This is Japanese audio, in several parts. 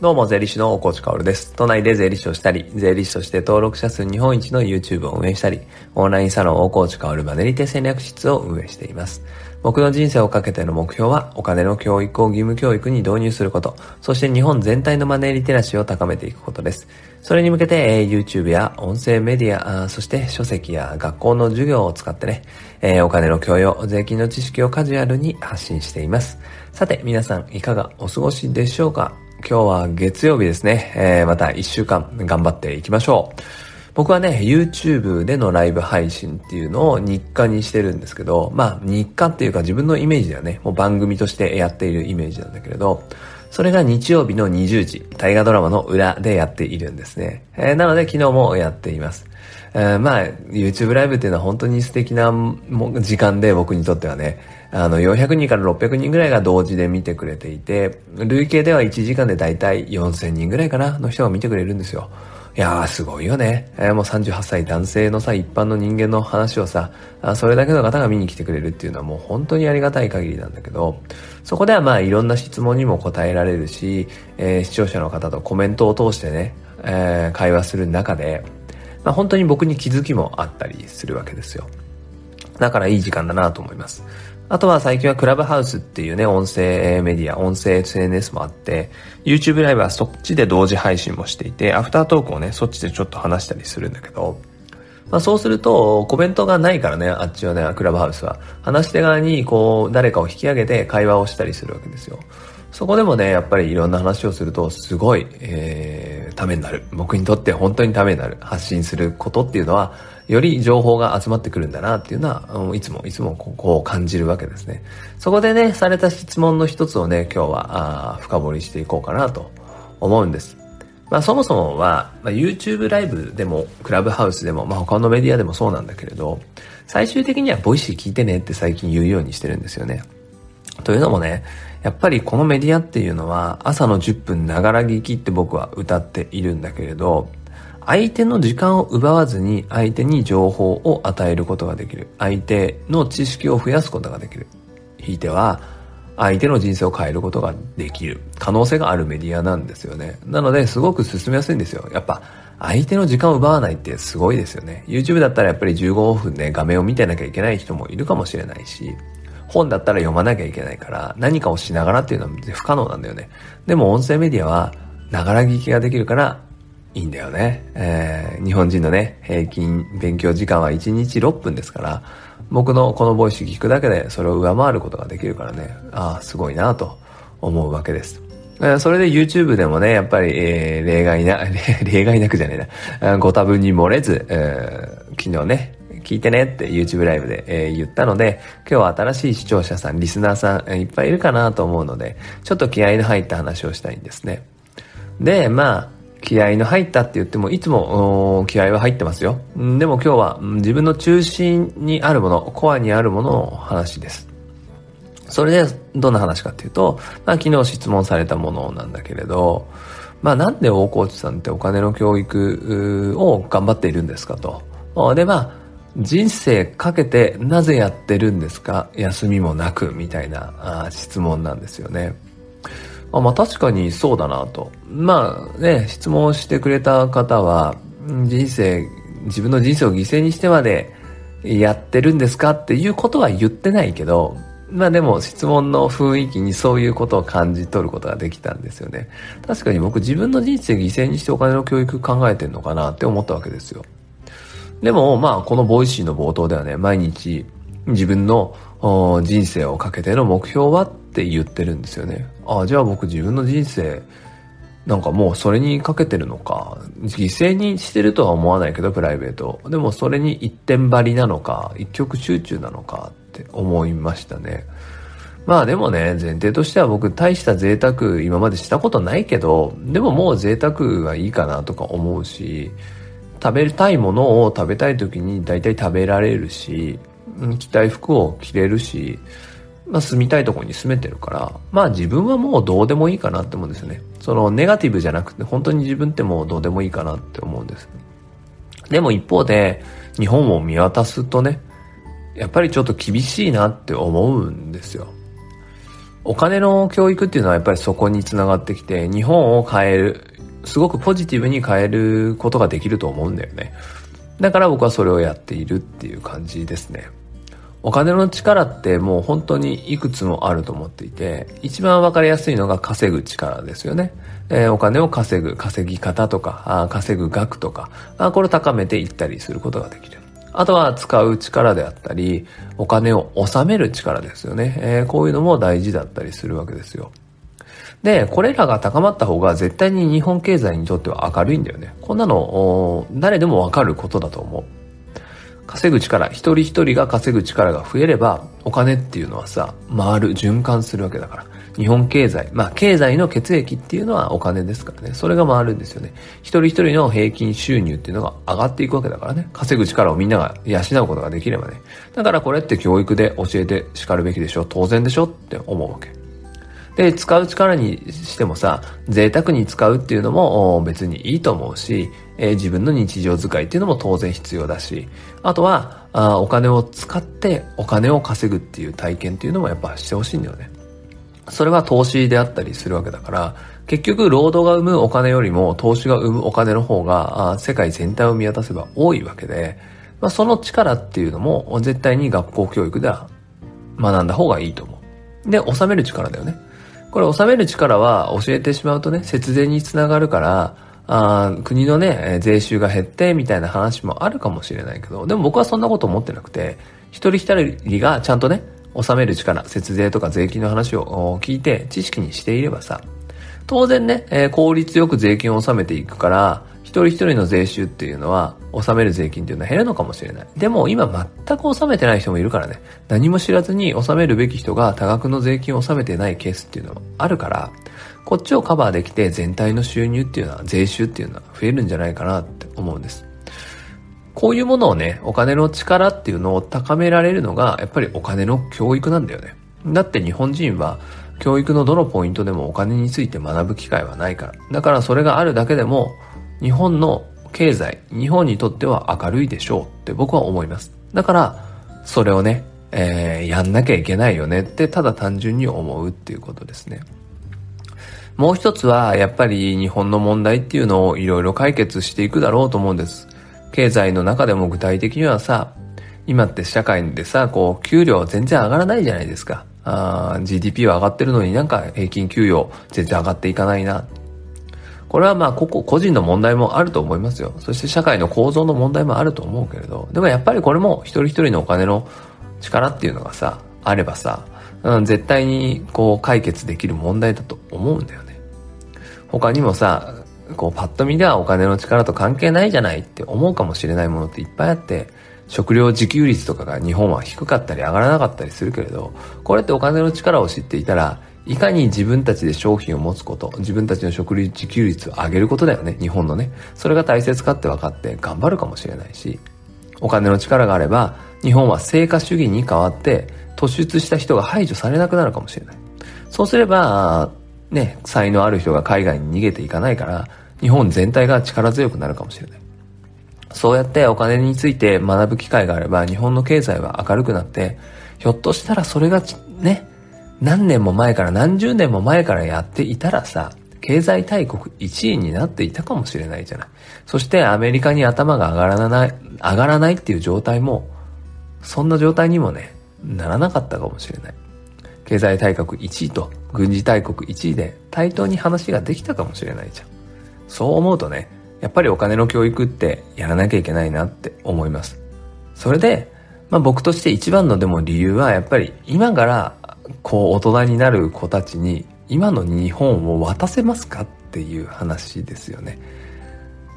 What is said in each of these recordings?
どうも、税理士の大河内薫です。都内で税理士をしたり、税理士として登録者数日本一の YouTube を運営したり、オンラインサロン大河内薫マネリテ戦略室を運営しています。僕の人生をかけての目標は、お金の教育を義務教育に導入すること、そして日本全体のマネーリテラシーを高めていくことです。それに向けて、え、YouTube や音声メディア、そして書籍や学校の授業を使ってね、え、お金の教養、税金の知識をカジュアルに発信しています。さて、皆さんいかがお過ごしでしょうか？今日は月曜日ですね。えー、また一週間頑張っていきましょう。僕はね、YouTube でのライブ配信っていうのを日課にしてるんですけど、まあ日課っていうか自分のイメージではね、もう番組としてやっているイメージなんだけれど、それが日曜日の20時、大河ドラマの裏でやっているんですね。えー、なので昨日もやっています。えー、まあ、YouTube ライブっていうのは本当に素敵な時間で僕にとってはね、あの、400人から600人ぐらいが同時で見てくれていて、累計では1時間でだいたい4000人ぐらいかなの人が見てくれるんですよ。いやー、すごいよね。えー、もう38歳男性のさ、一般の人間の話をさ、あそれだけの方が見に来てくれるっていうのはもう本当にありがたい限りなんだけど、そこではまあいろんな質問にも答えられるし、えー、視聴者の方とコメントを通してね、えー、会話する中で、まあ、本当に僕に気づきもあったりするわけですよ。だからいい時間だなと思います。あとは最近はクラブハウスっていうね、音声メディア、音声 SNS もあって、YouTube ライブはそっちで同時配信もしていて、アフタートークをね、そっちでちょっと話したりするんだけど、まあそうすると、コメントがないからね、あっちはね、クラブハウスは。話し手側に、こう、誰かを引き上げて会話をしたりするわけですよ。そこでもね、やっぱりいろんな話をすると、すごい、えー、ためになる。僕にとって本当にためになる。発信することっていうのは、より情報が集まってくるんだなっていうのは、いつもいつもこう感じるわけですね。そこでね、された質問の一つをね、今日はあ深掘りしていこうかなと思うんです。まあそもそもは、まあ、YouTube ライブでも、クラブハウスでも、まあ他のメディアでもそうなんだけれど、最終的には Voicy 聞いてねって最近言うようにしてるんですよね。というのもね、やっぱりこのメディアっていうのは朝の10分ながら聞きって僕は謳っているんだけれど、相手の時間を奪わずに相手に情報を与えることができる。相手の知識を増やすことができる。ひいては、相手の人生を変えることができる。可能性があるメディアなんですよね。なので、すごく進めやすいんですよ。やっぱ、相手の時間を奪わないってすごいですよね。YouTube だったらやっぱり15分で画面を見てなきゃいけない人もいるかもしれないし、本だったら読まなきゃいけないから、何かをしながらっていうのは不可能なんだよね。でも音声メディアは、ながら聞きができるから、いいんだよね。えー、日本人のね、平均勉強時間は1日6分ですから、僕のこのボイス聞くだけでそれを上回ることができるからね、ああ、すごいなと思うわけです。それで YouTube でもね、やっぱり、えー、例外な、例外なくじゃねえな、ご多分に漏れず、えー、昨日ね、聞いてねって YouTube ライブで、えー、言ったので、今日は新しい視聴者さん、リスナーさん、いっぱいいるかなと思うので、ちょっと気合の入った話をしたいんですね。で、まあ、気合の入ったって言っても、いつも気合は入ってますよ。でも今日は自分の中心にあるもの、コアにあるものの話です。それで、どんな話かっていうと、まあ昨日質問されたものなんだけれど、まあなんで大河内さんってお金の教育を頑張っているんですかと。で、ま、人生かけてなぜやってるんですか？休みもなくみたいな質問なんですよね。あまあ確かにそうだなと。まあね、質問してくれた方は、人生、自分の人生を犠牲にしてまでやってるんですか？っていうことは言ってないけど、まあでも質問の雰囲気にそういうことを感じ取ることができたんですよね。確かに僕自分の人生犠牲にしてお金の教育考えてんのかなって思ったわけですよ。でもまあこの Voicy の冒頭ではね、毎日自分の人生をかけての目標はって言ってるんですよね。ああ、じゃあ僕自分の人生、なんかもうそれにかけてるのか。犠牲にしてるとは思わないけど、プライベート。でもそれに一点張りなのか、一極集中なのかって思いましたね。まあでもね、前提としては僕大した贅沢今までしたことないけど、でももう贅沢はいいかなとか思うし、食べたいものを食べたい時に大体食べられるし、着たい服を着れるし、まあ住みたいとこに住めてるから、まあ自分はもうどうでもいいかなって思うんですね。そのネガティブじゃなくて本当に自分ってもうどうでもいいかなって思うんです。でも一方で日本を見渡すとね、やっぱりちょっと厳しいなって思うんですよ。お金の教育っていうのはやっぱりそこにつながってきて、日本を変える、すごくポジティブに変えることができると思うんだよね。だから僕はそれをやっているっていう感じですね。お金の力ってもう本当にいくつもあると思っていて、一番わかりやすいのが稼ぐ力ですよね。えー、お金を稼ぐ、稼ぎ方とか、あ稼ぐ額とかあ、これを高めていったりすることができる。あとは使う力であったり、お金を納める力ですよね。えー、こういうのも大事だったりするわけですよ。で、これらが高まった方が絶対に日本経済にとっては明るいんだよね。こんなの、誰でもわかることだと思う。稼ぐ力、一人一人が稼ぐ力が増えれば、お金っていうのはさ、回る、循環するわけだから。日本経済、まあ経済の血液っていうのはお金ですからね。それが回るんですよね。一人一人の平均収入っていうのが上がっていくわけだからね。稼ぐ力をみんなが養うことができればね。だからこれって教育で教えて叱るべきでしょ。当然でしょって思うわけ。で、使う力にしてもさ、贅沢に使うっていうのも別にいいと思うし、えー、自分の日常使いっていうのも当然必要だし、あとはあお金を使ってお金を稼ぐっていう体験っていうのもやっぱしてほしいんだよね。それは投資であったりするわけだから、結局労働が生むお金よりも投資が生むお金の方が世界全体を見渡せば多いわけで、まあ、その力っていうのも絶対に学校教育では学んだ方がいいと思う。で、収める力だよね。これ収める力は教えてしまうとね、節税につながるから、あ国のね、税収が減ってみたいな話もあるかもしれないけど、でも僕はそんなこと思ってなくて、一人一人がちゃんとね、納める力、節税とか税金の話を聞いて知識にしていればさ、当然ね、効率よく税金を納めていくから、一人一人の税収っていうのは、納める税金っていうのは減るのかもしれない。でも今全く納めてない人もいるからね。何も知らずに納めるべき人が多額の税金を納めてないケースっていうのもあるから、こっちをカバーできて全体の収入っていうのは、税収っていうのは増えるんじゃないかなって思うんです。こういうものをね、お金の力っていうのを高められるのが、やっぱりお金の教育なんだよね。だって日本人は、教育のどのポイントでもお金について学ぶ機会はないから。だからそれがあるだけでも、日本の経済、日本にとっては明るいでしょうって僕は思います。だから、それをね、えー、やんなきゃいけないよねってただ単純に思うっていうことですね。もう一つは、やっぱり日本の問題っていうのをいろいろ解決していくだろうと思うんです。経済の中でも具体的にはさ、今って社会でさ、こう、給料全然上がらないじゃないですか。GDP は上がってるのになんか平均給与全然上がっていかないな。これはまあ個々個人の問題もあると思いますよ。そして社会の構造の問題もあると思うけれど、でもやっぱりこれも一人一人のお金の力っていうのがさ、あればさ、うん、絶対にこう解決できる問題だと思うんだよね。他にもさ、こうパッと見ではお金の力と関係ないじゃないって思うかもしれないものっていっぱいあって、食料自給率とかが日本は低かったり上がらなかったりするけれど、これってお金の力を知っていたら、いかに自分たちで商品を持つこと、自分たちの食料自給率を上げることだよね、日本のね。それが大切かって分かって頑張るかもしれないし、お金の力があれば、日本は成果主義に変わって、突出した人が排除されなくなるかもしれない。そうすれば、ね、才能ある人が海外に逃げていかないから、日本全体が力強くなるかもしれない。そうやってお金について学ぶ機会があれば、日本の経済は明るくなって、ひょっとしたらそれがね、何年も前から何十年も前からやっていたらさ、経済大国1位になっていたかもしれないじゃない。そしてアメリカに頭が上がらない、上がらないっていう状態も、そんな状態にもね、ならなかったかもしれない。経済大国1位と軍事大国1位で対等に話ができたかもしれないじゃん。そう思うとね、やっぱりお金の教育ってやらなきゃいけないなって思います。それで、まあ僕として一番のでも理由はやっぱり今からこう大人になる子たちに今の日本を渡せますかっていう話ですよね。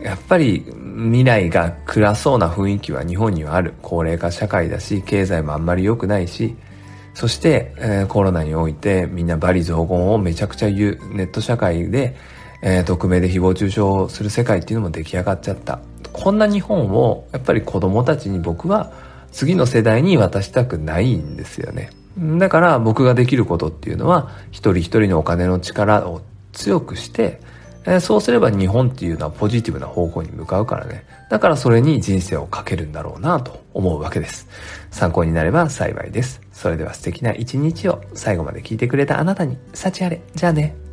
やっぱり未来が暗そうな雰囲気は日本にはある。高齢化社会だし、経済もあんまり良くないし、そして、えー、コロナにおいてみんな罵詈雑言をめちゃくちゃ言うネット社会で、えー、匿名で誹謗中傷する世界っていうのも出来上がっちゃった。こんな日本をやっぱり子供たちに僕は次の世代に渡したくないんですよね。だから僕ができることっていうのは、一人一人のお金の力を強くして、えー、そうすれば日本っていうのはポジティブな方向に向かうからね。だからそれに人生をかけるんだろうなと思うわけです。参考になれば幸いです。それでは素敵な一日を最後まで聞いてくれたあなたに、幸あれ。じゃあね。